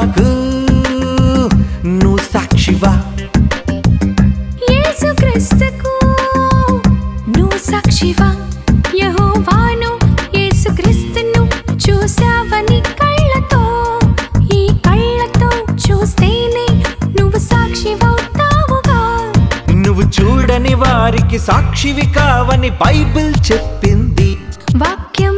când nu నువ్వు సాక్షివా? కళ్ళతో చూస్తేనే నువ్వు సాక్షివవుతావుగా. నువ్వు చూడని వారికి సాక్షివి కావని బైబిల్ చెప్పింది. వాక్యం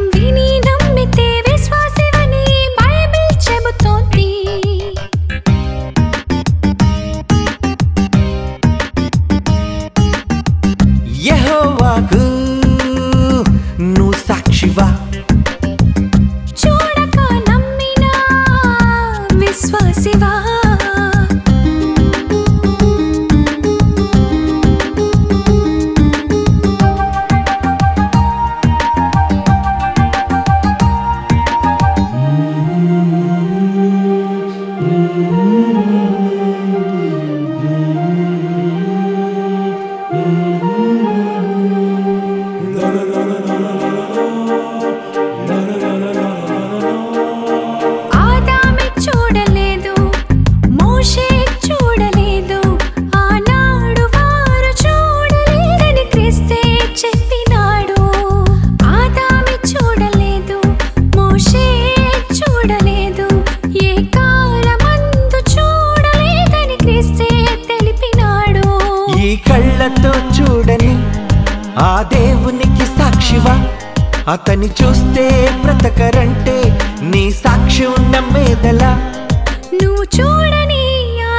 ఆ దేవునికి సాక్షివా? అతని చూస్తే బ్రతకరంటే నీ సాక్ష్యం నమ్మేదలా? నువ్వు చూడని ఆ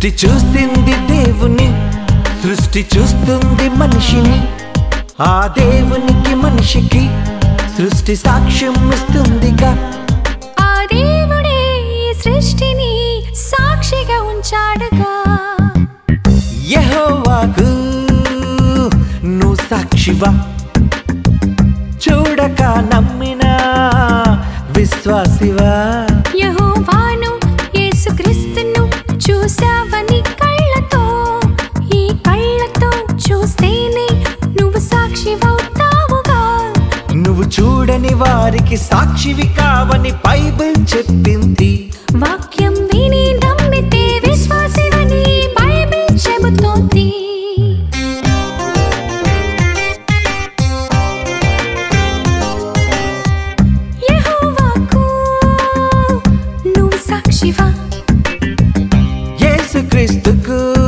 సృష్టి చూసింది దేవుని సృష్టి చూస్తుంది మనిషిని. ఆ దేవునికి మనిషికి సృష్టి సాక్ష్యం ఇస్తుందిగా. ఆ దేవుడే సృష్టిని సాక్షిగా ఉంచాడుగా. యెహోవాకు నువ్వు సాక్షివా? చూడక నమ్మినా విశ్వాసివా? యేసుక్రీస్తును చూసావని కళ్ళతో ఈ కళ్ళతో చూస్తేనే నువ్వు సాక్షివవుతావుగా నువ్వు చూడని వారికి సాక్షివి కావని బైబిల్ చెప్పింది. నువ్వు సాక్షివా యేసుక్రీస్తుకు